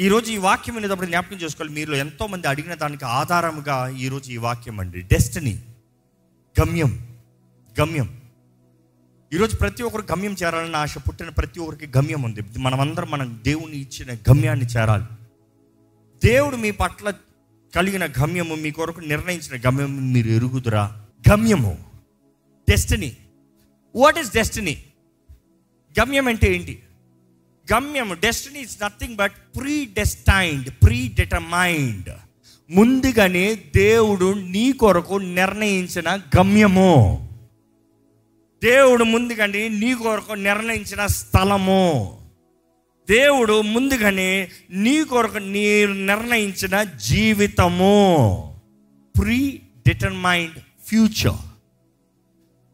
ఈరోజు ఈ వాక్యం అనేటప్పుడు జ్ఞాపకం చేసుకోవాలి. మీరు ఎంతోమంది అడిగిన దానికి ఆధారముగా ఈరోజు ఈ వాక్యం అండి. డెస్టినీ గమ్యం. గమ్యం. ఈరోజు ప్రతి ఒక్కరు గమ్యం చేరాలని ఆశ పుట్టిన ప్రతి ఒక్కరికి గమ్యం ఉంది. మనమందరం మనం దేవుని ఇచ్చిన గమ్యాన్ని చేరాలి. దేవుడు మీ పట్ల కలిగిన గమ్యము మీ కొరకు నిర్ణయించిన గమ్యం మీరు ఎరుగుదురా. గమ్యము. డెస్టినీ వాట్ ఈస్ డెస్టినీ గమ్యం అంటే ఏంటి? గమ్యం destiny is nothing but predestined predetermined ముందుగానే దేవుడు నీ కొరకు నిర్ణయించిన గమ్యము. దేవుడు ముందుగానే నీ కొరకు నిర్ణయించిన స్థలము. దేవుడు ముందుగానే నీ కొరకు నీ నిర్ణయించిన జీవితము. Predetermined future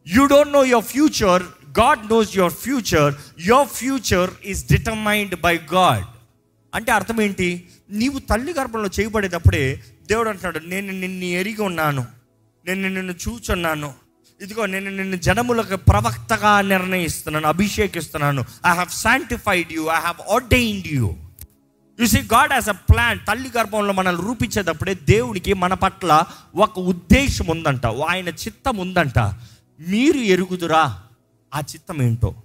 you don't know your future God knows your future your future is determined by God అంటే అర్థం ఏంటి? నీవు తల్లి గర్భంలో చేయబడేటప్పుడే దేవుడు అంటున్నాడు నేను నిన్ను ఎరిగి ఉన్నాను. నేను నిన్ను చూచున్నాను. ఇదిగో నేను నిన్ను జనములకు ప్రవక్తగా నిర్ణయిస్తున్నాను అభిషేకిస్తున్నాను. I have sanctified you I have ordained you you see God as a plan తల్లి గర్భంలో మనల్ని రూపించేటప్పుడే దేవునికి మన పట్ల ఒక ఉద్దేశం ఉందంట ఆయన చిత్తం ఉందంట. మీరు ఎరుగుదురా. ఆ చిత్తం ఏంటో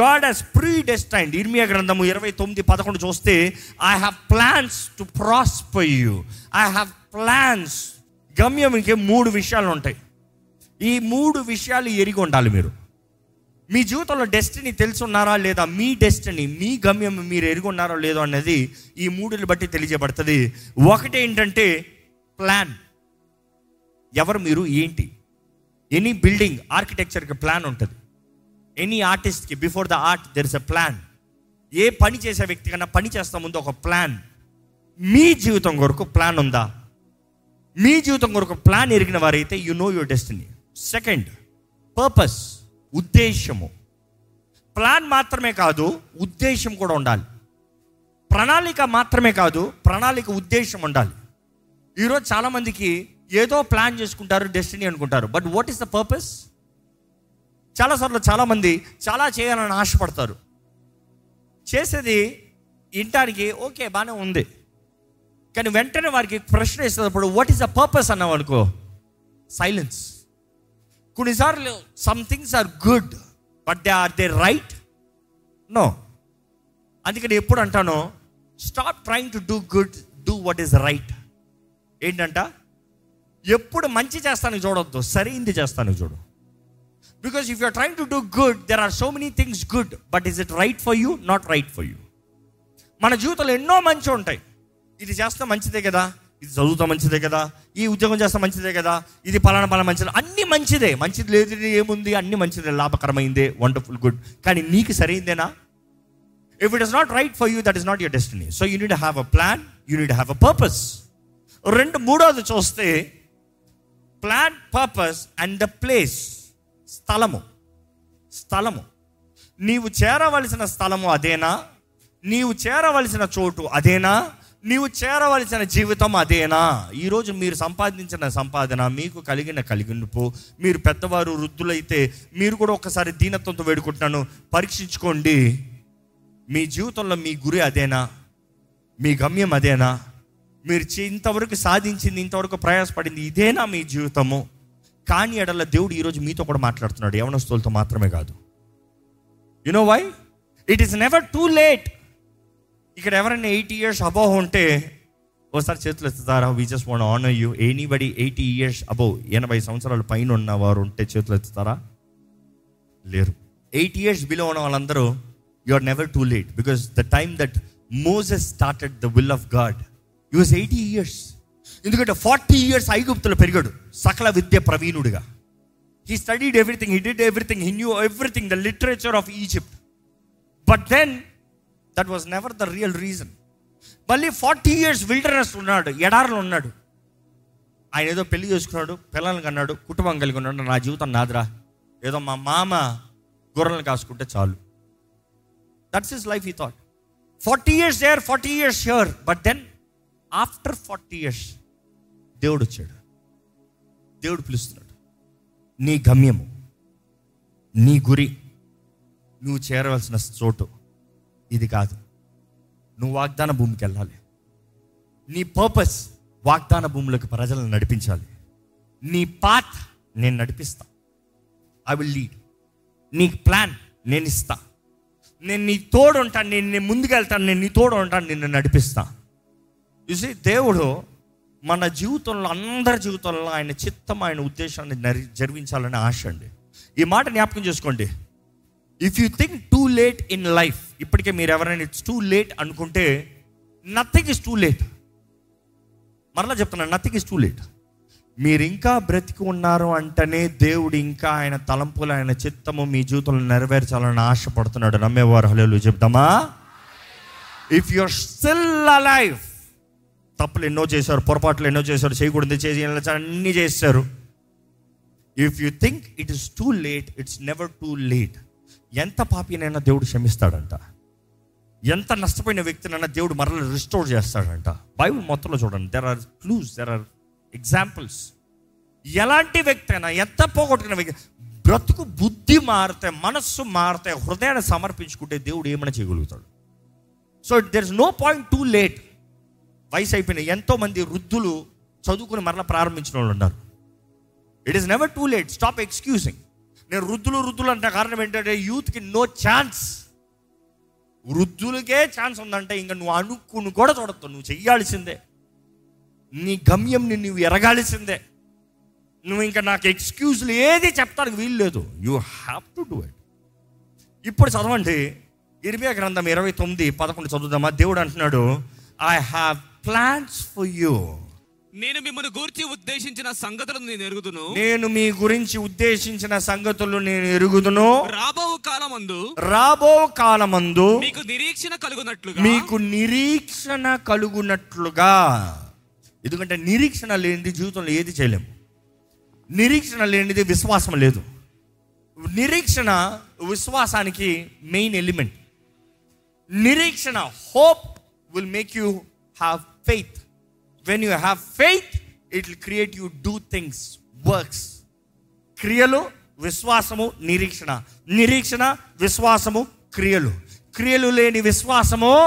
గాడ్ హాస్ ప్రీ డెస్టైన్డ్ ఇర్మియా గ్రంథము ఇరవై తొమ్మిది పదకొండు చూస్తే I have plans to prosper you I have plans గమ్యంకి మూడు విషయాలు ఉంటాయి. ఈ మూడు విషయాలు ఎరిగి ఉండాలి మీరు. మీ జీవితంలో డెస్టినీ తెలుసున్నారా లేదా? మీ డెస్టినీ మీ గమ్యం మీరు ఎరిగి లేదో అనేది ఈ మూడుని బట్టి తెలియజేయబడుతుంది. ఒకటి ఏంటంటే ప్లాన్ ఎవరు మీరు? ఏంటి? ఎనీ బిల్డింగ్ ఆర్కిటెక్చర్కి ప్లాన్ ఉంటుంది. ఎనీ ఆర్టిస్ట్కి before the art there is a plan ఏ పని చేసే వ్యక్తి కన్నా పని చేస్తా ముందు ఒక ప్లాన్ మీ జీవితం కొరకు ప్లాన్ ఉందా? మీ జీవితం కొరకు ప్లాన్ ఎరిగిన వారైతే you know your destiny second purpose ఉద్దేశము. ప్లాన్ మాత్రమే కాదు ఉద్దేశం కూడా ఉండాలి. ప్రణాళిక మాత్రమే కాదు ప్రణాళిక ఉద్దేశం ఉండాలి. ఈరోజు చాలామందికి ఏదో ప్లాన్ చేసుకుంటారు డెస్టినీ అనుకుంటారు. But what is the purpose చాలాసార్లు చాలామంది చాలా చేయాలని ఆశపడతారు. చేసేది ఇంటానికి ఓకే బాగానే ఉంది. కానీ వెంటనే వారికి ప్రశ్న వేసేటప్పుడు వాట్ ఈస్ ద పర్పస్ అన్నావు అనుకో సైలెన్స్ కొన్నిసార్లు some things are good but they are they right no అందుకని ఎప్పుడు అంటానో stop trying to do good do what is right ఏంటంట? ఎప్పుడు మంచి చేస్తానికి చూడొద్దు సరైంది చేస్తానికి చూడు. Because if you're trying to do good there are so many things good but is it right for you not right for you మన జీవితంలో ఎన్నో మంచి ఉంటాయి. ఇది చేస్తే మంచిదే కదా. ఇది చదువుతా మంచిదే కదా. ఈ ఉద్యోగం చేస్తే మంచిదే కదా. ఇది పలానా పలానా మంచిది. అన్ని మంచిదే. మంచిది లేదు ఏముంది? అన్ని మంచిదే. లాభకరమైందే. వండర్ఫుల్ గుడ్ కానీ నీకు సరైందేనా? If it is not right for you that is not your destiny so you need have a plan you need have a purpose రెండు మూడోది చూస్తే plan purpose and the place స్థలము. స్థలము. నీవు చేరవలసిన స్థలము అదేనా? నీవు చేరవలసిన చోటు అదేనా? నీవు చేరవలసిన జీవితం అదేనా? ఈరోజు మీరు సంపాదించిన సంపాదన మీకు కలిగిన కలిగినపు మీరు పెద్దవారు వృద్ధులైతే మీరు కూడా ఒకసారి దీనత్వంతో వేడుకుంటున్నాను. పరీక్షించుకోండి. మీ జీవితంలో మీ గురి అదేనా? మీ గమ్యం అదేనా? మీరు ఇంతవరకు సాధించింది ఇంతవరకు ప్రయాసపడింది ఇదేనా మీ జీవితము? కానీ ఎడల దేవుడు ఈరోజు మీతో కూడా మాట్లాడుతున్నాడు. యవనస్తులతో మాత్రమే కాదు. You know why it is never too late ఇక్కడ ఎవరైనా ఎయిటీ ఇయర్స్ అబౌవ్ ఉంటే ఒకసారి చేతులు ఎత్తుతారా we just want honour you anybody eighty years above ఎనభై సంవత్సరాల పైన ఉన్న వారు ఉంటే చేతులు ఎత్తుతారా లేరు. ఎయిట్ ఇయర్స్ బిలో ఉన్న వాళ్ళందరూ you are never too late because the time that Moses started the will of God you was eighty years ఎందుకంటే ఫార్టీ ఇయర్స్ ఐగుప్తులో పెరిగాడు సకల విద్య ప్రవీణుడిగా. He studied everything he did everything he knew everything the literature of Egypt but then that was never the real reason మళ్ళీ forty years wilderness ఉన్నాడు ఎడారులు ఉన్నాడు. ఆయన ఏదో పెళ్ళి చేసుకున్నాడు పిల్లలకి కన్నాడు కుటుంబం కలిగి ఉన్నాడు నా జీవితం నాదిరా. ఏదో మా మామ గొర్రెలను కాసుకుంటే చాలు. దట్స్ ఇస్ లైఫ్ ఈ thought forty years there forty years here but then after forty years దేవుడు వచ్చాడు దేవుడు పిలుస్తున్నాడు. నీ గమ్యము నీ గురి నువ్వు చేరవలసిన చోటు ఇది కాదు. నువ్వు వాగ్దాన భూమికి వెళ్ళాలి నీ పర్పస్ వాగ్దాన భూములకు ప్రజలను నడిపించాలి. నీ పాత్ నేను నడిపిస్తా. ఐ విల్ లీడ్ నీ ప్లాన్ నేను ఇస్తా. నేను నీ తోడు ఉంటాను నేను నేను ముందుకెళ్తాను నేను నీ తోడు ఉంటాను నిన్ను నడిపిస్తా. చూసి దేవుడు మన జీవితంలో అందరి జీవితంలో ఆయన చిత్తం ఆయన ఉద్దేశాన్ని జరిపించాలని ఆశ అండి. ఈ మాట జ్ఞాపకం చేసుకోండి. If you think too late in life ఇప్పటికే మీరు ఎవరైనా ఇట్స్ టూ లేట్ అనుకుంటే నథింగ్ ఇస్ టూ లేట్ మరలా చెప్తున్నాను నథింగ్ ఇస్ టూ లేట్ మీరు ఇంకా బ్రతికి ఉన్నారు అంటేనే దేవుడు ఇంకా ఆయన తలంపులు ఆయన చిత్తము మీ జీవితంలో నెరవేర్చాలని ఆశపడుతున్నాడు. నమ్మేవారు హలో చెప్తామా ఇఫ్ యుర్ స్టిల్ లైఫ్ తప్పులు ఎన్నో చేశారు పొరపాట్లు ఎన్నో చేశారు చేయకూడదు చేసి అన్నీ చేస్తారు. If you think it is too late it's never too late ఎంత పాపినైనా దేవుడు క్షమిస్తాడంట. ఎంత నష్టపోయిన వ్యక్తినైనా దేవుడు మరలా రిస్టోర్ చేస్తాడంట. బైబుల్ మొత్తంలో చూడండి there are clues there are examples ఎలాంటి వ్యక్తి అయినా ఎంత పోగొట్టుకున్న వ్యక్తి బ్రతుకు బుద్ధి మారితే మనస్సు మారితే హృదయాన్ని సమర్పించుకుంటే దేవుడు ఏమైనా చేయగలుగుతాడు. So there is no point too late వయసు అయిపోయిన ఎంతో మంది వృద్ధులు చదువుకుని మరలా ప్రారంభించిన వాళ్ళు ఉన్నారు. It is never too late stop excusing నేను వృద్ధులు వృద్ధులు అంటే కారణం ఏంటంటే యూత్కి నో ఛాన్స్ వృద్ధులకే ఛాన్స్ ఉందంటే ఇంకా నువ్వు అనుకుని కూడా చూడద్దు. నువ్వు చెయ్యాల్సిందే. నీ గమ్యంని నువ్వు ఎరగాల్సిందే. నువ్వు ఇంకా నాకు ఎక్స్క్యూజ్లు ఏది చెప్తానికి వీలు లేదు. You have to do it ఇప్పుడు చదవండి. ఇరవై గ్రంథం ఇరవై తొమ్మిది పదకొండు చదువుదామా? దేవుడు అంటున్నాడు I have plans for you నేను మిమ్మల్ని గూర్చి ఉద్దేశించిన సంగతులను నేను ఎరుగుదును. నేను మీ గురించి ఉద్దేశించిన సంగతులు నేను ఎరుగుదును. రాబో కాలమందు రాబో కాలమందు మీకు నిరీక్షణ కలుగునట్లుగా మీకు నిరీక్షణ కలుగునట్లుగా. ఎందుకంటే నిరీక్షణ లేనిది జీవితంలో ఏది చేయలేము. నిరీక్షణ లేనిది విశ్వాసం లేదు. నిరీక్షణ విశ్వాసానికి మెయిన్ ఎలిమెంట్. నిరీక్షణ hope will make you have faith when you have faith it will create you do things works క్రియలు విశ్వాసము నిరీక్షణ. నిరీక్షణ విశ్వాసము క్రియలు. క్రియలు లేని విశ్వాసము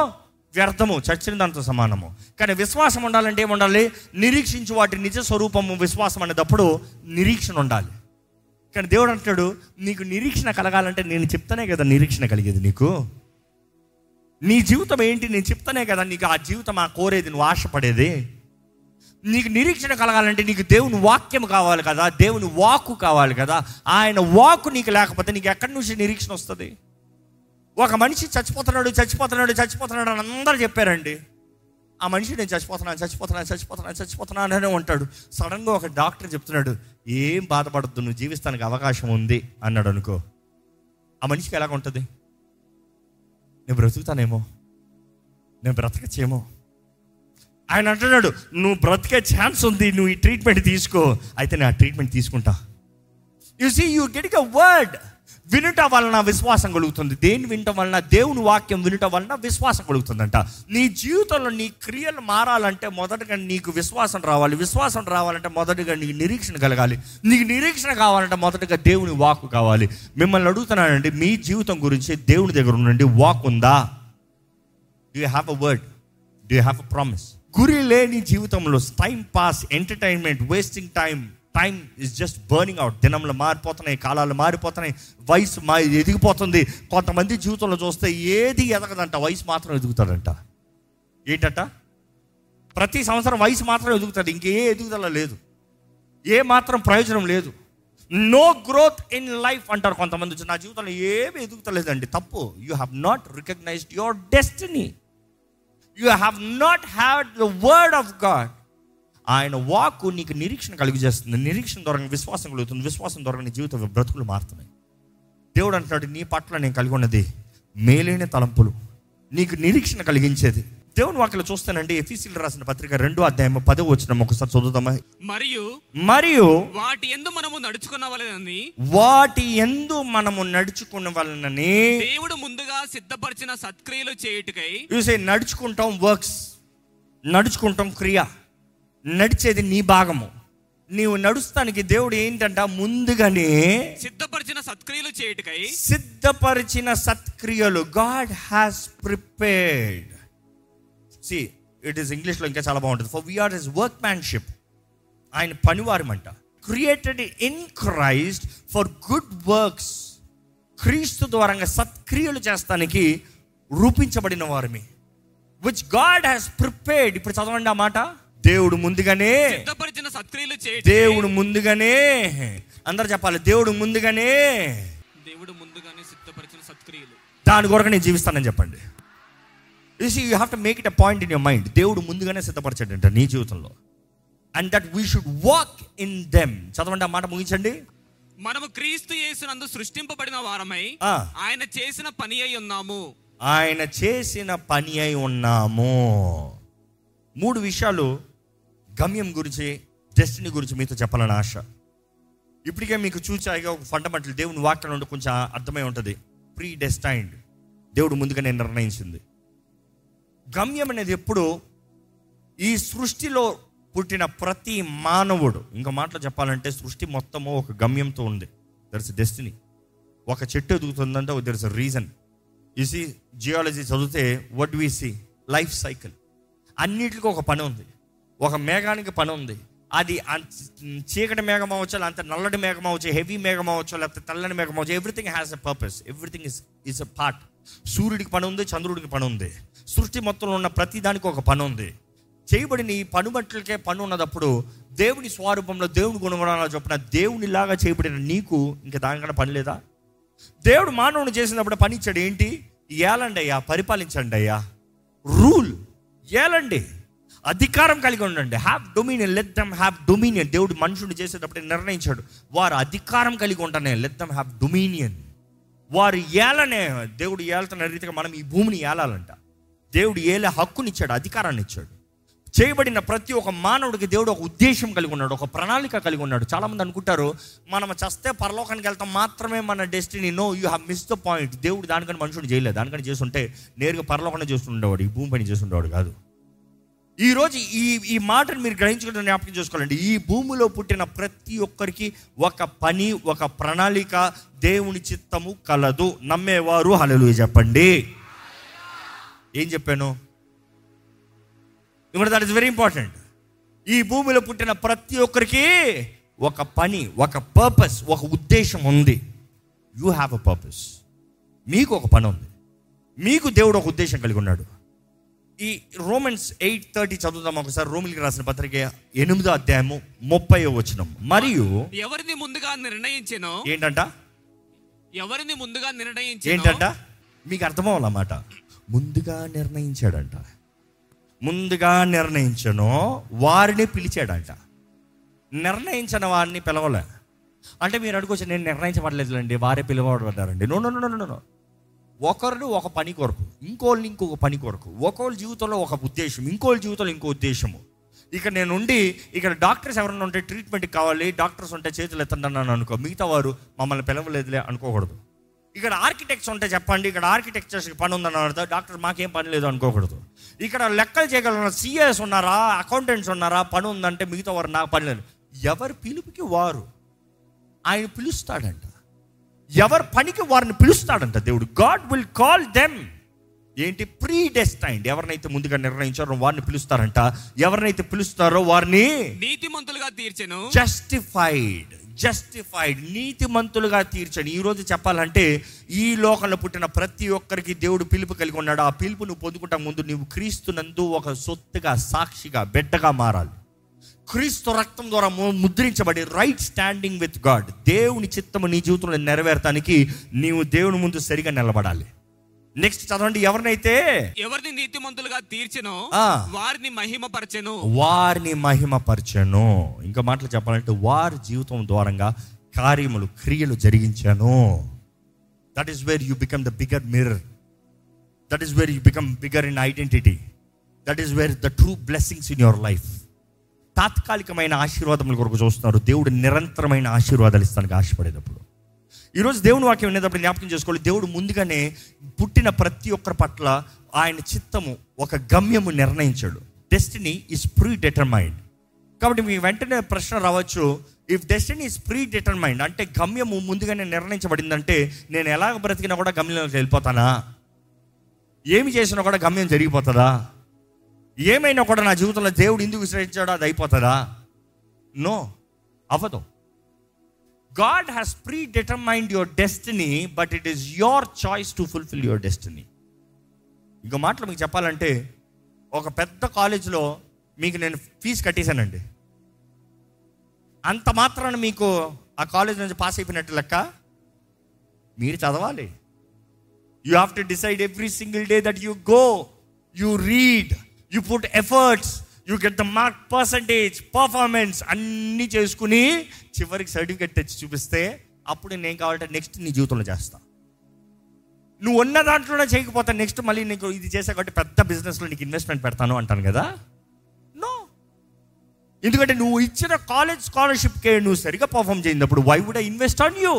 వ్యర్థము చచ్చిన దాంతో సమానము. కానీ విశ్వాసం ఉండాలంటే ఏముండాలి నిరీక్షించు వాటి నిజ స్వరూపము విశ్వాసం అనేటప్పుడు నిరీక్షణ ఉండాలి. కానీ దేవుడు అంటాడు నీకు నిరీక్షణ కలగాలంటే నేను చెప్తానే కదా నిరీక్షణ కలిగేది నీకు. నీ జీవితం ఏంటి? నేను చెప్తానే కదా నీకు ఆ జీవితం ఆ కోరేది నువ్వు ఆశపడేది. నీకు నిరీక్షణ కలగాలంటే నీకు దేవుని వాక్యం కావాలి కదా దేవుని వాక్కు కావాలి కదా. ఆయన వాక్కు నీకు లేకపోతే నీకు ఎక్కడి నుంచి నిరీక్షణ వస్తుంది? ఒక మనిషి చచ్చిపోతున్నాడు చచ్చిపోతున్నాడు చచ్చిపోతున్నాడు అని అందరూ చెప్పారండి. ఆ మనిషి నేను చచ్చిపోతున్నాను చచ్చిపోతున్నాను చచ్చిపోతున్నాను చచ్చిపోతున్నాను అనే ఉంటాడు సడన్గా ఒక డాక్టర్ చెప్తున్నాడు ఏం బాధపడద్దు నువ్వు జీవిస్తానికి అవకాశం ఉంది అన్నాడు అనుకో. ఆ మనిషికి ఎలాగ ఉంటుంది నేను బ్రతుకుతానేమో? నేను బ్రతకచ్చేమో? ఆయన అంటున్నాడు నువ్వు బ్రతికే ఛాన్స్ ఉంది నువ్వు ఈ ట్రీట్మెంట్ తీసుకో. అయితే నేను ఆ ట్రీట్మెంట్ తీసుకుంటా. You see you get a word వినుట వలన విశ్వాసం కలుగుతుంది. దేని వినటం వలన? దేవుని వాక్యం వినటం వలన విశ్వాసం కలుగుతుందంట. నీ జీవితంలో నీ క్రియలు మారాలంటే మొదటగా నీకు విశ్వాసం రావాలి. విశ్వాసం రావాలంటే మొదటగా నీకు నిరీక్షణ కలగాలి. నీకు నిరీక్షణ కావాలంటే మొదటగా దేవుని వాక్కు కావాలి. మిమ్మల్ని అడుగుతున్నానండి మీ జీవితం గురించి దేవుని దగ్గర నుండి వాక్ ఉందా? Do you have a word do you have a promise గురి లేని జీవితంలో time pass entertainment wasting time time is just burning out దినములు మారిపోతున్నాయి కాలాలు మారిపోతున్నాయి వయసు మా ఎదిగిపోతుంది. కొంతమంది జీవితంలో చూస్తే ఏది ఎదగదంట వయసు మాత్రం ఎదుగుతాడంట. ఏంటంట? ప్రతి సంవత్సరం వయసు మాత్రం ఎదుగుతాడు ఇంకే ఎదుగుదల లేదు. ఏ మాత్రం ప్రయోజనం లేదు. నో గ్రోత్ ఇన్ లైఫ్ అంటారు కొంతమంది వచ్చి, నా జీవితంలో ఏమి ఎదుగుతలేదండి. తప్పు. You have not recognised your destiny you have not had the word of God ఆయన వాక్కు నీకు నిరీక్షణ కలిగజేస్తుంది నిరీక్షణ ద్వారా విశ్వాసం కలుగుతుంది. విశ్వాసం ద్వారా నీ జీవిత బ్రతుకులు మారుతున్నాయి. దేవుడు అంటున్నాడు నీ పట్ల నేను కలిగి ఉన్నది మేలైన తలంపులు. నీకు నిరీక్షణ కలిగించేది. దేవుని వాక్యలో చూస్తానండి ఎఫీసీలు రాసిన పత్రిక రెండో అధ్యాయం పదో వచ్చిన ఒకసారి చదువుదామా? మరియు మరియు వాటి ఎందు మనము నడుచుకున్నవలెనని వాటి ఎందు మనము నడుచుకున్న వలనని దేవుడు ముందుగా సిద్ధపరిచిన సత్క్రియలు చేయుటకై చూసే నడుచుకుంటాం వర్క్స్. నడుచుకుంటాం క్రియ. నడిచేది నీ భాగము. నీవు నడుస్తానికి దేవుడు ఏంటంట? ముందుగానే సిద్ధపరిచిన సత్క్రియలు చేయుటకై సిద్ధపరిచిన సత్క్రియలు God has prepared see it is ఇంగ్లీష్లో ఇంకా చాలా బాగుంటుంది. For we are is workmanship ఆయన పనివారమంట. Created in Christ for good works క్రీస్తు ద్వారంగా సత్క్రియలు చేస్తానికి రూపించబడిన వారిని విచ్ గాడ్ హ్యాస్ ప్రిపేర్డ్ ఇప్పుడు చదవండి ఆ మాట. దేవుడు ముందుగానే సిద్ధపరిచిన సత్క్రియలు దేవుడు ముందుగానే అందరు చెప్పాలి దేవుడు ముందుగానే దేవుడు ముందుగానే సిద్ధపరిచిన సత్క్రియలు. దాని కొరకు నేను జీవిస్తానని చెప్పండి. You see you have to make it a point in your mind దేవుడు ముందుగానే సిద్ధపరచాడంట నీ జీవితంలో. And that we should walk in them చదవండి ఆ మాట ముగించండి. మనము క్రీస్తు యేసునందు సృష్టింపబడిన వారమై. ఆయన చేసిన పని అయి ఉన్నాము. ఆయన చేసిన పని అయి ఉన్నాము. మూడు విషయాలు గమ్యం గురించి డెస్టినీ గురించి మీతో చెప్పాలని ఆశ. ఇప్పటికే మీకు చూచాయిగా ఒక ఫండమెంటల్ దేవుని వాక్యం నుండి కొంచెం అర్థమై ఉంటుంది. ప్రీ డెస్టైన్డ్ దేవుడు ముందుగానే నిర్ణయించింది. గమ్యం అనేది ఎప్పుడు ఈ సృష్టిలో పుట్టిన ప్రతి మానవుడు ఇంకో మాటలో చెప్పాలంటే సృష్టి మొత్తము ఒక గమ్యంతో ఉంది. దర్స్ డెస్టినీ ఒక చెట్టు ఎదుగుతుందంటే there is a reason easy geology చదివితే what we see life cycle అన్నిటికీ ఒక పని ఉంది. ఒక మేఘానికి పని ఉంది. అది చీకటి మేఘం అవ్వచ్చు అంత నల్లటి మేఘం అవ్వచ్చు హెవీ మేఘం అవ్వచ్చు లేకపోతే తెల్లని మేఘం అవ్వచ్చు everything has a purpose everything is is a part సూర్యుడికి పని ఉంది చంద్రుడికి పని ఉంది. సృష్టి మొత్తంలో ఉన్న ప్రతి దానికి ఒక పని ఉంది. చేయబడిన ఈ పనుబట్లకే పని ఉన్నదప్పుడు దేవుని స్వరూపంలో దేవుని గుణగుణాలు చొప్పున దేవునిలాగా చేయబడిన నీకు ఇంకా దానికన్నా పని లేదా? దేవుడు మానవుని చేసినప్పుడు పని ఇచ్చాడు ఏంటి? ఏలండి అయ్యా పరిపాలించండి అయ్యా. రూల్ ఏలండి. అధికారం కలిగి ఉండండి. Have dominion let them have dominion దేవుడు మనుషుని చేసేటప్పుడు నిర్ణయించాడు. వారు అధికారం కలిగి ఉంటానే లెట్ దమ్ హ్యావ్ డొమినియన్ వారు ఏలనే దేవుడు ఏలుతున్న రీతిగా మనం ఈ భూమిని ఏలాలంట. దేవుడు ఏలే హక్కునిచ్చాడు అధికారాన్ని ఇచ్చాడు. చేయబడిన ప్రతి ఒక్క మానవుడికి దేవుడు ఒక ఉద్దేశం కలిగి ఉన్నాడు ఒక ప్రణాళిక కలిగి ఉన్నాడు. చాలామంది అనుకుంటారు మనం చస్తే పరలోకానికి వెళ్తాం మాత్రమే మన destiny no you have miss the point దేవుడు దానికని మనుషుడు చేయలేదు. దానికని చేస్తుంటే నేరుగా పరలోకనే చేస్తుండేవాడు ఈ భూమి పని చేస్తుండేవాడు కాదు. ఈరోజు ఈ ఈ మాటను మీరు గ్రహించుకుంటే జ్ఞాపకం చేసుకోవాలండి. ఈ భూమిలో పుట్టిన ప్రతి ఒక్కరికి ఒక పని ఒక ప్రణాళిక దేవుని చిత్తము కలదు. నమ్మేవారు హలలు చెప్పండి. ఏం చెప్పాను? ఇప్పుడు దట్ ఇస్ వెరీ ఇంపార్టెంట్ ఈ భూమిలో పుట్టిన ప్రతి ఒక్కరికి ఒక పని ఒక పర్పస్ ఒక ఉద్దేశం ఉంది. యూ హ్యావ్ అ పర్పస్ మీకు ఒక పని ఉంది. మీకు దేవుడు ఒక ఉద్దేశం కలిగి ఉన్నాడు. ఈ రోమన్స్ ఎయిట్ థర్టీ చదువుదాం ఒకసారి. రోమిలికి రాసిన పత్రిక ఎనిమిదో అధ్యాయము ముప్పై వచనం. మరియు ఎవరిని ముందుగా నిర్ణయించెనో? ఏంటంట? ఎవరిని ముందుగా నిర్ణయించెనో? ఏంటంట? మీకు అర్థమవ్వాలన్నమాట ముందుగా నిర్ణయించాడంట. ముందుగా నిర్ణయించను వారిని పిలిచాడంట. నిర్ణయించిన వారిని పిలవలే. అంటే మీరు అడుగువచ్చు నేను నిర్ణయించబడలేదులేండి వారే పిలవబడ్డారండి. No no no no no ఒకరిని ఒక పని కొరకు ఇంకోళ్ళని ఇంకొక పని కొరకు ఒకళ్ళ జీవితంలో ఒక ఉద్దేశం ఇంకోళ్ళ జీవితంలో ఇంకో ఉద్దేశము. ఇక్కడ నేను ఉండి ఇక్కడ డాక్టర్స్ ఎవరైనా ఉంటే ట్రీట్మెంట్కి కావాలి డాక్టర్స్ ఉంటే చేతులు ఎత్తండి అన్నాను అనుకో మిగతా వారు మమ్మల్ని పిలవలేదులే అనుకోకూడదు. ఇక్కడ ఆర్కిటెక్ట్స్ ఉంటే చెప్పండి ఇక్కడ ఆర్కిటెక్చర్స్కి పని ఉందని అర్థం డాక్టర్ మాకేం పని లేదు అనుకోకూడదు. ఇక్కడ లెక్కలు చేయగలరు సిఎస్ ఉన్నారా అకౌంటెంట్స్ ఉన్నారా పని ఉందంటే మిగతా వారు నాకు పని లేదు. ఎవరి పిలుపుకి వారు? ఆయన పిలుస్తాడంట. ఎవరి పనికి వారిని పిలుస్తాడంట దేవుడు. గాడ్ విల్ కాల్ దెమ్ ఏంటి? ప్రీ డెస్టైన్డ్ ఎవరినైతే ముందుగా నిర్ణయించారో వారిని పిలుస్తారంట. ఎవరినైతే పిలుస్తారో వారిని నీతిమంతులుగా తీర్చెను. జస్టిఫైడ్ జస్టిఫైడ్ నీతిమంతులుగా తీర్చండి ఈ రోజు చెప్పాలంటే ఈ లోకంలో పుట్టిన ప్రతి ఒక్కరికి దేవుడు పిలుపు కలిగి ఉన్నాడు. ఆ పిలుపు నువ్వు పొందుకుంటా ముందు నువ్వు క్రీస్తునందు ఒక సొత్తుగా సాక్షిగా బిడ్డగా మారాలి. క్రీస్తు రక్తం ద్వారా ముద్రించబడి రైట్ స్టాండింగ్ విత్ గాడ్ దేవుని చిత్తము నీ జీవితంలో నెరవేరటానికి నీవు దేవుని ముందు సరిగా నిలబడాలి. నెక్స్ట్ చదవండి ఎవరినైతే ఎవరిని నీతిమంతులుగా తీర్చెనో. వారిని మహిమపరచెను. వారిని మహిమపరచను. ఇంకా మాటలు చెప్పాలంటే వారి జీవితం ద్వారంగా కార్యములు క్రియలు జరిగించాను. That is where you become the bigger mirror that is where you become bigger in identity that is where the true blessings in your life తాత్కాలికమైన ఆశీర్వాదముల కొరకు చూస్తున్నారు. దేవుడు నిరంతరమైన ఆశీర్వాదాలు ఇస్తానికి ఆశపడేటప్పుడు. ఈరోజు దేవుని వాక్యం వినేటప్పుడు జ్ఞాపకం చేసుకోవాలి. దేవుడు ముందుగానే పుట్టిన ప్రతి ఒక్కరి పట్ల ఆయన చిత్తము ఒక గమ్యము నిర్ణయించాడు. డెస్టినీ ఈస్ ప్రీ డిటర్మైండ్ కాబట్టి మీ వెంటనే ప్రశ్న రావచ్చు. If destiny is predetermined అంటే గమ్యము ముందుగానే నిర్ణయించబడిందంటే నేను ఎలాగ బ్రతికినా కూడా గమ్యంలోకి వెళ్ళిపోతానా? ఏమి చేసినా కూడా గమ్యం జరిగిపోతుందా? ఏమైనా కూడా నా జీవితంలో దేవుడు ఎందుకు విశ్రయించాడో అది అయిపోతుందా? నో. అవ్వదు. God has predetermined your destiny but it is your choice to fulfil your destiny. ఇంకో మాటలు మీకు చెప్పాలంటే ఒక పెద్ద కాలేజీలో మీకు నేను ఫీజు కట్టేశానండి. అంత మాత్రాన మీకు ఆ కాలేజ్ నుంచి పాస్ అయిపోయినట్టు లెక్క? మీరు చదవాలి. You have to decide every single day that you go you read. You put efforts you get the mark percentage performance అన్నీ చేసుకుని చివరికి సర్టిఫికెట్ తెచ్చి చూపిస్తే అప్పుడు నేను కావాలంటే నెక్స్ట్ నీ జీవితంలో చేస్తా. నువ్వు ఉన్న దాంట్లోనే చేయకపోతే నెక్స్ట్ మళ్ళీ నీకు ఇది చేసా కాబట్టి పెద్ద బిజినెస్లో నీకు ఇన్వెస్ట్మెంట్ పెడతాను అంటాను కదా? నో ఎందుకంటే నువ్వు ఇచ్చిన కాలేజ్ స్కాలర్షిప్కే నువ్వు సరిగా perform చేయినప్పుడు why would I invest on you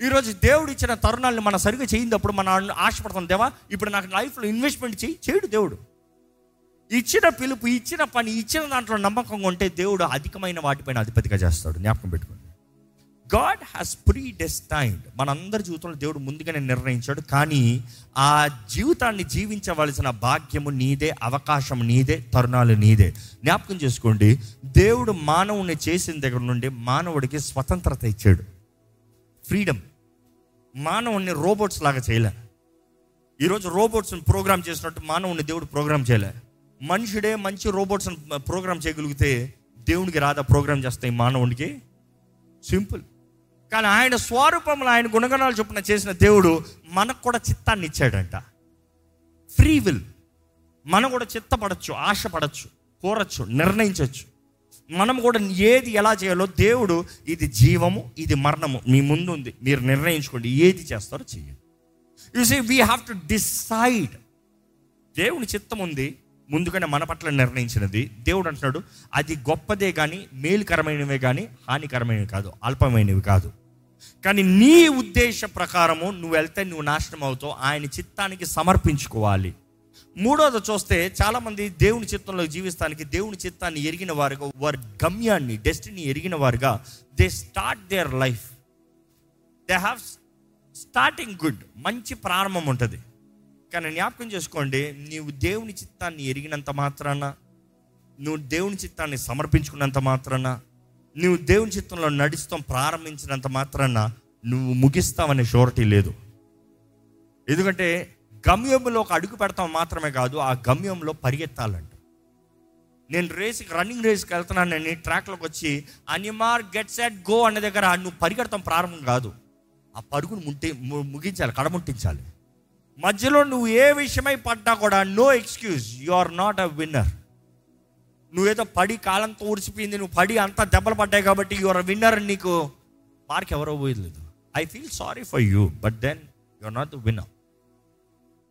ఈరోజు దేవుడు ఇచ్చిన తరుణాలను మనం సరిగా చేయినప్పుడు మనం ఆశపడతాం దేవా ఇప్పుడు నాకు లైఫ్లో ఇన్వెస్ట్మెంట్ చేయి చేయడు దేవుడు. ఇచ్చిన పిలుపు ఇచ్చిన పని ఇచ్చిన దాంట్లో నమ్మకంగా ఉంటే దేవుడు అధికమైన వాటిపైన అధిపతిగా చేస్తాడు. జ్ఞాపకం పెట్టుకోండి. గాడ్ హ్యాస్ ప్రీ డెస్టైన్డ్ మనందరి జీవితంలో దేవుడు ముందుగానే నిర్ణయించాడు. కానీ ఆ జీవితాన్ని జీవించవలసిన భాగ్యము నీదే అవకాశం నీదే తరుణాలు నీదే. జ్ఞాపకం చేసుకోండి. దేవుడు మానవుని చేసిన దగ్గర నుండి మానవుడికి స్వతంత్రత ఇచ్చాడు. ఫ్రీడమ్ మానవుని రోబోట్స్ లాగా చేయలే. ఈరోజు రోబోట్స్ని ప్రోగ్రామ్ చేసినట్టు మానవుని దేవుడు ప్రోగ్రామ్ చేయలే. మనుషుడే మంచి రోబోట్స్ ప్రోగ్రామ్ చేయగలిగితే దేవునికి రాదా ప్రోగ్రామ్ చేస్తాయి మానవునికి సింపుల్. కానీ ఆయన స్వరూపంలో ఆయన గుణగణాలు చొప్పున చేసిన దేవుడు మనకు కూడా చిత్తాన్ని ఇచ్చాడంట. Free will. మనం కూడా చిత్తపడచ్చు ఆశపడచ్చు కోరచ్చు నిర్ణయించవచ్చు మనం కూడా ఏది ఎలా చేయాలో దేవుడు ఇది జీవము ఇది మరణము మీ ముందు ఉంది మీరు నిర్ణయించుకోండి ఏది చేస్తారో చెయ్యండి. You see we have to decide దేవుని చిత్తం ఉంది ముందుగానే మన పట్ల నిర్ణయించినది. దేవుడు అంటున్నాడు అది గొప్పదే కానీ మేలుకరమైనవే కానీ హానికరమైనవి కాదు అల్పమైనవి కాదు. కానీ నీ ఉద్దేశ ప్రకారము నువ్వు వెళ్తే నువ్వు నాశనం అవుతావు ఆయన చిత్తానికి సమర్పించుకోవాలి. మూడోది చూస్తే చాలామంది దేవుని చిత్తంలో జీవిస్తానికి దేవుని చిత్తాన్ని ఎరిగిన వారుగా వారి గమ్యాన్ని డెస్టినీ ఎరిగిన వారుగా they start their life they have starting good మంచి ప్రారంభం ఉంటుంది. కానీ జ్ఞాపకం చేసుకోండి నీవు దేవుని చిత్తాన్ని ఎరిగినంత మాత్రాన నువ్వు దేవుని చిత్తాన్ని సమర్పించుకున్నంత మాత్రాన నువ్వు దేవుని చిత్తంలో నడుస్తాం ప్రారంభించినంత మాత్రాన నువ్వు ముగిస్తావనే షూరిటీ లేదు. ఎందుకంటే గమ్యంలో ఒక అడుగు పెడతాం మాత్రమే కాదు ఆ గమ్యంలో పరిగెత్తాలంట. నేను రేస్కి రన్నింగ్ రేస్కి వెళ్తున్నానని ట్రాక్లోకి వచ్చి అనిమార్ గెట్ సెట్ గో అనే దగ్గర నువ్వు పరిగెడతాం ప్రారంభం కాదు. ఆ పరుగును ముట్టి ముగించాలి కడముట్టించాలి. మధ్యలో నువ్వు ఏ విషయమై పడ్డా కూడా no excuse you are not a winner నువ్వేదో పడి కాలంతో ఊడిచిపోయింది నువ్వు పడి అంతా దెబ్బలు పడ్డాయి కాబట్టి యు ఆర్ విన్నర్ నీకు మార్క్ ఎవరో పోయలేదు. I feel sorry for you but then you are not the winner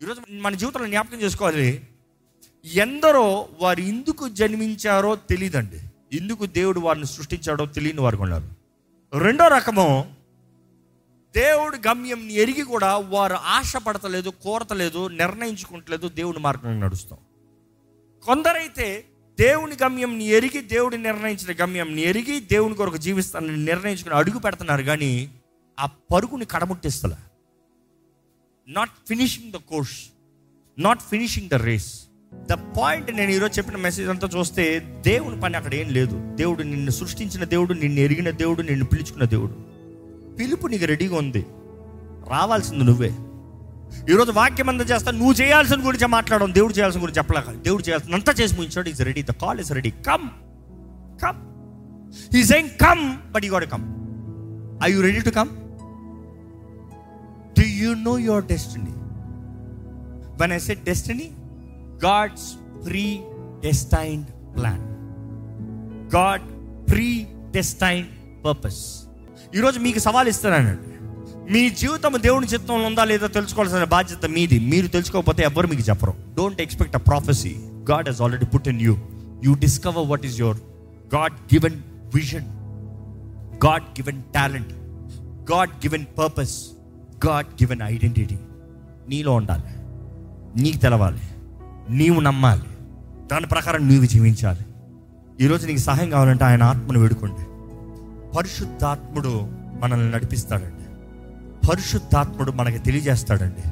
ఈరోజు మన జీవితంలో జ్ఞాపకం చేసుకోవాలి. ఎందరో వారు ఎందుకు జన్మించారో తెలియదండి ఎందుకు దేవుడు వారిని సృష్టించాడో తెలియని వారు ఉన్నారు. రెండో రకము దేవుడు గమ్యం ఎరిగి కూడా వారు ఆశపడతలేదు కోరతలేదు నిర్ణయించుకుంటలేదు దేవుని మార్గంలో నడుస్తాం. కొందరైతే దేవుని గమ్యం ఎరిగి దేవుడు నిర్ణయించిన గమ్యం ఎరిగి దేవుని కొరకు జీవిస్తానని నిర్ణయించుకుని అడుగు పెడుతున్నారు కానీ ఆ పరుగుని కడముట్టిస్తలే. Not finishing the course not finishing the race the point నేను ఈరోజు చెప్పిన మెసేజ్ అంతా చూస్తే దేవుని పని అక్కడ ఏం లేదు. దేవుడు నిన్ను సృష్టించిన దేవుడు నిన్ను ఎరిగిన దేవుడు నిన్ను పిలుచుకున్న దేవుడు. పిలుపు నీకు రెడీగా ఉంది. రావాల్సింది నువ్వే. ఈరోజు వాక్యం అంతా చేస్తా నువ్వు చేయాల్సిన గురించి మాట్లాడడం దేవుడు చేయాల్సిన గురించి చెప్పలేక. దేవుడు చేయాల్సిన అంతా చేసి ముగించాడు. Is ready the call is ready come come he saying come but you got come I you ready to come do you know your destiny when I set destiny God's predestined plan God predestined purpose ఈరోజు మీకు సవాల్ ఇస్తున్నానండి. మీ జీవితం దేవుని చిత్తంలో ఉందా లేదా తెలుసుకోవాల్సిన బాధ్యత మీది. మీరు తెలుసుకోకపోతే ఎవ్వరు మీకు చెప్పరు. Don't expect a prophecy God has already put in you you discover what is your God given vision God given talent God given purpose God given identity నీలో ఉండాలి. నీకు తెలవాలి. నీవు నమ్మాలి. దాని ప్రకారం నీవు జీవించాలి. ఈరోజు నీకు సహాయం కావాలంటే ఆయన ఆత్మను వేడుకోండి. పరిశుద్ధాత్ముడు మనల్ని నడిపిస్తాడండి. పరిశుద్ధాత్ముడు మనకి తెలియజేస్తాడండి.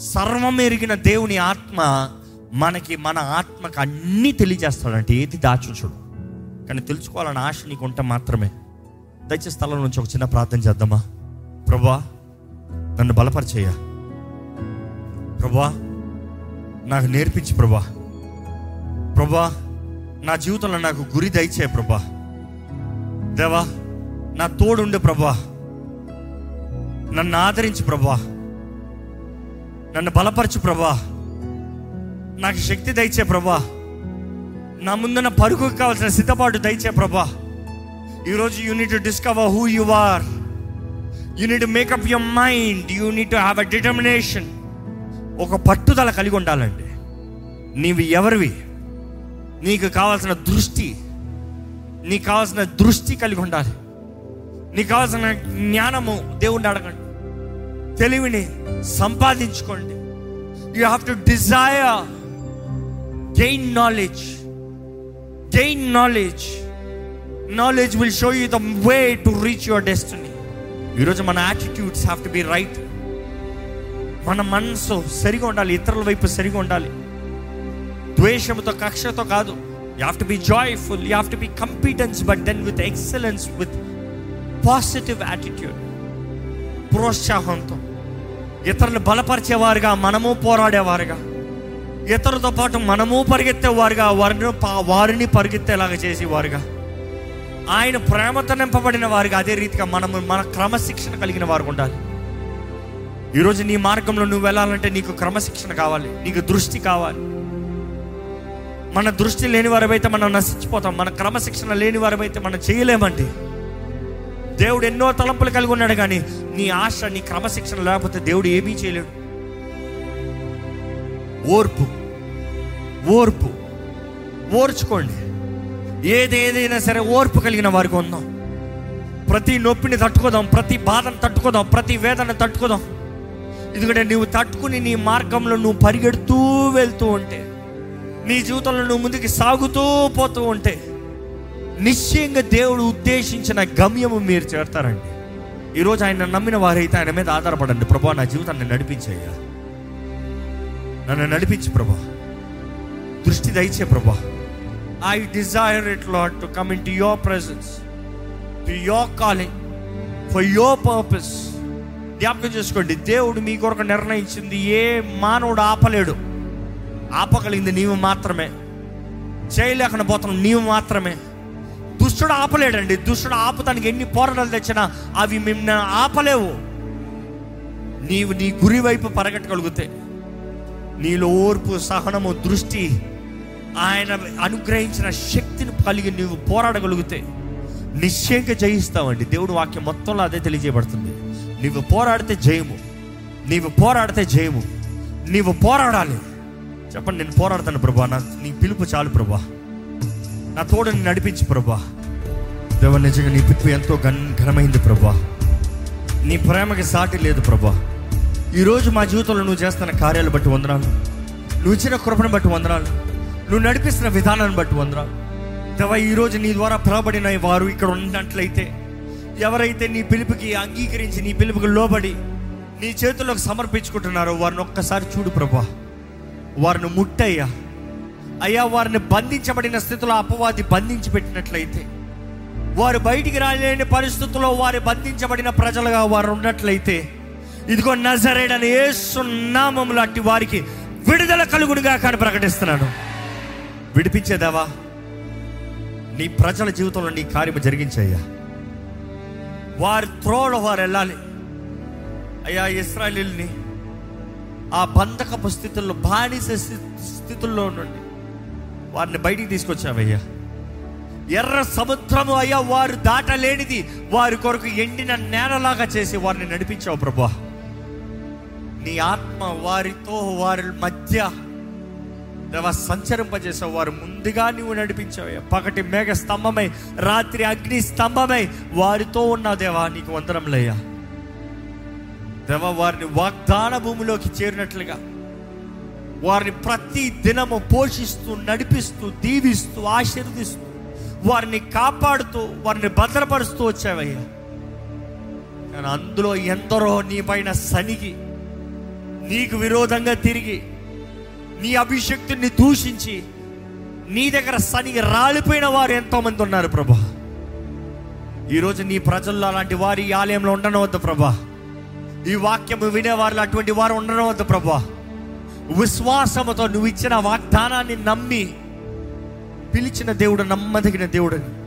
సర్వం ఎరిగిన దేవుని ఆత్మ మనకి మన ఆత్మకు అన్నీ తెలియజేస్తాడంటే ఏది దాచుంచడు కానీ తెలుసుకోవాలని ఆశ నీకు ఉంటే మాత్రమే. దయచేసి స్థలం నుంచి ఒక చిన్న ప్రార్థన చేద్దామా? ప్రభా నన్ను బలపరిచేయ. ప్రభా నాకు నేర్పించి ప్రభా. ప్రభా నా జీవితంలో నాకు గురి దయచే ప్రభా. దేవా నా తోడుండు ప్రభా నన్ను ఆదరించి ప్రభా నన్ను బలపరచు ప్రభా నాకు శక్తి దయచే ప్రభా నా ముందున్న పరుగు కావాల్సిన సిద్ధపాటు దయచే ప్రభా ఈరోజు you need to discover who you are you need make up your mind you need to have a determination ఒక పట్టుదల కలిగి ఉండాలండి. నీవు ఎవరివి? నీకు కావాల్సిన దృష్టి. నీకు కావాల్సిన దృష్టి కలిగి ఉండాలి. నీకు కావాల్సిన జ్ఞానము దేవుణ్ణి అడగండి. తెలివిని సంపాదించుకోండి. You have to desire gain knowledge gain knowledge knowledge will show you the way to reach your destiny ఈరోజు మన attitudes have to be right మన మనసు సరిగా ఉండాలి ఇతరుల వైపు సరిగా ఉండాలి. ద్వేషంతో కక్షతో కాదు. You have to be joyful you have to be competence but then with excellence with positive attitude ప్రోత్సాహంతో. ఇతరులు బలపరిచేవారుగా మనము పోరాడేవారుగా. ఇతరులతో పాటు మనము పరిగెత్తేవారుగా వారిని వారిని పరిగెత్తేలాగా చేసేవారుగా. ఆయన ప్రేమతో నింపబడిన వారుగా అదే రీతిగా మనము మన క్రమశిక్షణ కలిగిన వారు ఉండాలి. ఈరోజు నీ మార్గంలో నువ్వు వెళ్ళాలంటే నీకు క్రమశిక్షణ కావాలి నీకు దృష్టి కావాలి. మన దృష్టి లేని వారమైతే మనం నశించిపోతాం మన క్రమశిక్షణ లేని వారమైతే మనం చేయలేమండి. దేవుడు ఎన్నో తలంపులు కలిగి ఉన్నాడు కానీ నీ ఆశ నీ క్రమశిక్షణ లేకపోతే దేవుడు ఏమీ చేయలేడు. ఓర్పు ఓర్పు. ఓర్చుకోండి. ఏది ఏదైనా సరే ఓర్పు కలిగిన వారికి ఉందాం. ప్రతి నొప్పిని తట్టుకోదాం ప్రతి బాధను తట్టుకోదాం ప్రతి వేదన తట్టుకోదాం. ఎందుకంటే నువ్వు తట్టుకుని నీ మార్గంలో నువ్వు పరిగెడుతూ వెళ్తూ ఉంటే నీ జీవితంలో నువ్వు ముందుకు సాగుతూ పోతూ ఉంటే నిశ్చయంగా దేవుడు ఉద్దేశించిన గమ్యము మీరు చేరతారండి. ఈరోజు ఆయన నమ్మిన వారైతే ఆయన మీద ఆధారపడండి. ప్రభా నా జీవితాన్ని నడిపించయ్యా. నన్ను నడిపించు ప్రభా. దృష్టి దయచే ప్రభా. I desire it lot to come into your presence to your calling for your purpose జ్ఞాపకం చేసుకోండి దేవుడు మీ కొరకు నిర్ణయించింది ఏ మానవుడు ఆపలేడు. ఆపగలిగింది నీవు మాత్రమే. చేయలేకుండా పోతున్నాం నీవు మాత్రమే. దుష్టుడు ఆపలేడండి. దుష్టుడు ఆపుతానికి ఎన్ని పోరాటాలు తెచ్చినా అవి మిమ్మల్ని ఆపలేవు. నీవు నీ గురి వైపు పరగట్టగలిగితే నీలో ఓర్పు సహనము దృష్టి ఆయన అనుగ్రహించిన శక్తిని కలిగి నీవు పోరాడగలిగితే నిశ్చయంగా జయిస్తావండి. దేవుడు వాక్యం మొత్తంలో అదే తెలియజేయబడుతుంది. నీవు పోరాడితే జయము. నీవు పోరాడితే జయము. నీవు పోరాడాలి. చెప్పండి నేను పోరాడతాను ప్రభా. నా నీ పిలుపు చాలు ప్రభా. నా తోడని నడిపించు ప్రభా. దేవ నిజంగా నీ పిలుపు ఎంతో ఘన ఘనమైంది ప్రభా నీ ప్రేమకి సాటి లేదు ప్రభా ఈరోజు మా జీవితంలో నువ్వు చేస్తున్న కార్యాలు బట్టి వందనాలు. నువ్వు ఇచ్చిన కృపను బట్టి వందనాలు. నువ్వు నడిపిస్తున్న విధానాన్ని బట్టి వందనాలు. దేవ ఈరోజు నీ ద్వారా పిలవబడిన వారు ఇక్కడ ఉన్నట్లయితే ఎవరైతే నీ పిలుపుకి అంగీకరించి నీ పిలుపుకి లోబడి నీ చేతుల్లోకి సమర్పించుకుంటున్నారో వారిని ఒక్కసారి చూడు ప్రభా వారిని ముట్టయ్యా. అయ్యా వారిని బంధించబడిన స్థితిలో అపవాది బంధించి పెట్టినట్లయితే వారు బయటికి రాలేని పరిస్థితుల్లో వారు బంధించబడిన ప్రజలుగా వారు ఉన్నట్లయితే ఇదిగో నజరేడని ఏసునామములు అట్టి వారికి విడుదల కలుగునిగా కానీ ప్రకటిస్తున్నాను. విడిపించేదావా? నీ ప్రజల జీవితంలో నీ కార్యము జరిగించయ్యా. వారి త్రోడ వారు వెళ్ళాలి. అయ్యా ఇస్రాయలీల్ని ఆ బంధకపు స్థితుల్లో బానిస స్థితుల్లో నుండి వారిని బయటికి తీసుకొచ్చావయ్యా. ఎర్ర సముద్రము అయ్యా వారు దాటలేనిది. వారి కొరకు ఎండిన నేలలాగా చేసి వారిని నడిపించావు ప్రభా నీ ఆత్మ వారితో వారి మధ్య దేవా సంచరింపజేసావు. వారు ముందుగా నువ్వు నడిపించావు పగటి మేఘ స్తంభమై రాత్రి అగ్ని స్తంభమై వారితో ఉన్న దేవా నీకు వందరంలయ్యా దేవ వారిని వాగ్దాన భూమిలోకి చేరినట్లుగా వారిని ప్రతి దినము పోషిస్తూ నడిపిస్తూ దీవిస్తూ ఆశీర్దిస్తూ వారిని కాపాడుతూ వారిని భద్రపరుస్తూ వచ్చావయ్యా. కానీ అందులో ఎందరో నీ పైన సనిగి నీకు విరోధంగా తిరిగి నీ అభిషక్తుని దూషించి నీ దగ్గర సనిగి రాలిపోయిన వారు ఎంతోమంది ఉన్నారు ప్రభా. ఈరోజు నీ ప్రజల్లో అలాంటి వారి ఈ ఆలయంలో ఉండనవద్దు ప్రభా. ఈ వాక్యము వినేవారు అటువంటి వారు ఉండనవద్దు ప్రభా. విశ్వాసముతో నువ్వు ఇచ్చిన వాగ్దానాన్ని నమ్మి పిలిచిన దేవుడు నమ్మదగిన దేవుడని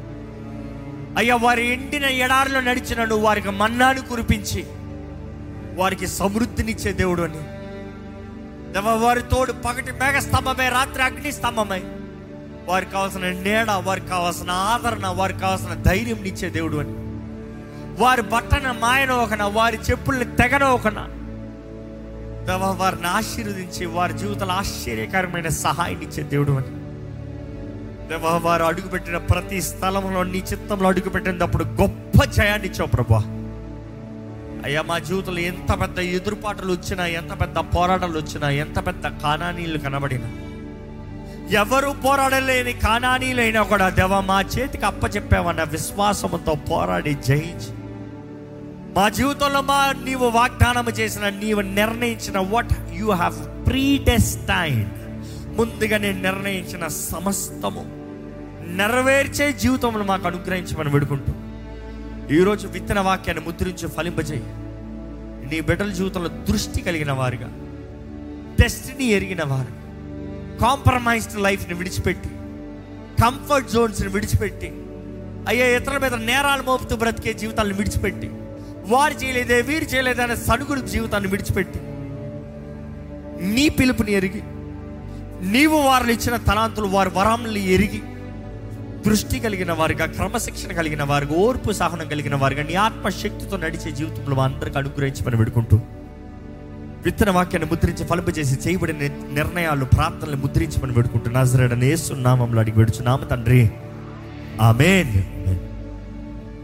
అయ్యా వారి ఎండిన ఎడారిలో నడిచిన నువ్వు వారికి మన్నాను కురిపించి వారికి సమృద్ధినిచ్చే దేవుడు అని. వారి తోడు పగటి మేఘ స్తంభమై రాత్రి అగ్ని స్తంభమై. వారికి కావాల్సిన నీడ వారికి కావాల్సిన ఆదరణ వారికి కావాల్సిన ధైర్యం ఇచ్చే దేవుడు అని. వారి బట్టన మాయన ఒకన వారి చెప్పుల్ని తెగన ఒకన. వారిని ఆశీర్వదించి వారి జీవితంలో ఆశ్చర్యకరమైన సహాయం ఇచ్చే దేవుడు అని. దేవా వారు అడుగుపెట్టిన ప్రతి స్థలంలో నీ చిత్తంలో అడుగుపెట్టినప్పుడు గొప్ప జయాన్ని ఇచ్చావు ప్రభా అయ్యా మా జీవితంలో ఎంత పెద్ద ఎదురుపాటలు వచ్చినా ఎంత పెద్ద పోరాటాలు వచ్చినా ఎంత పెద్ద కానానీలు కనబడినా ఎవరు పోరాడలేని కానానీలైనా కూడా దేవా మా చేతికి అప్పచెప్పావన్న విశ్వాసంతో పోరాడి జయించి. మా జీవితంలో మా నీవు వాగ్దానం చేసిన నీవు నిర్ణయించిన వాట్ యు హ్యావ్ ప్రీడెస్టైన్ ముందుగా నేను నిర్ణయించిన సమస్తము నెరవేర్చే జీవితంలో మాకు అనుగ్రహించమని వేడుకుంటూ ఈరోజు విత్తన వాక్యాన్ని ముద్రించి ఫలింపజేయి. నీ బిడ్డల జీవితంలో దృష్టి కలిగిన వారుగా డెస్టినీ ఎరిగిన వారు కాంప్రమైజ్డ్ లైఫ్ని విడిచిపెట్టి కంఫర్ట్ జోన్స్ని విడిచిపెట్టి అయ్యే ఇతరుల మీద నేరాలు మోపుతూ బ్రతికే జీవితాలను విడిచిపెట్టి వారు చేయలేదే వీరు చేయలేదే అనే సనుగుడు జీవితాన్ని విడిచిపెట్టి నీ పిలుపుని ఎరిగి నీవు వారిని ఇచ్చిన తలాంతులు వారి వరాలను ఎరిగి దృష్టి కలిగిన వారిగా క్రమశిక్షణ కలిగిన వారిగా ఓర్పు సహనం కలిగిన వారిగా నీ ఆత్మశక్తితో నడిచే జీవితంలో అందరికీ అందరికి అనుగ్రహించమని పెడుకుంటూ విత్తన వాక్యాన్ని ముద్రించి ఫలింపజేసి చేయబడిన నిర్ణయాలు ప్రార్థనలు ముద్రించమని పెడుకుంటూ నజరడని ఏసునామంలో అడిగి పెడుచున్నాము తండ్రి. ఆమెన్.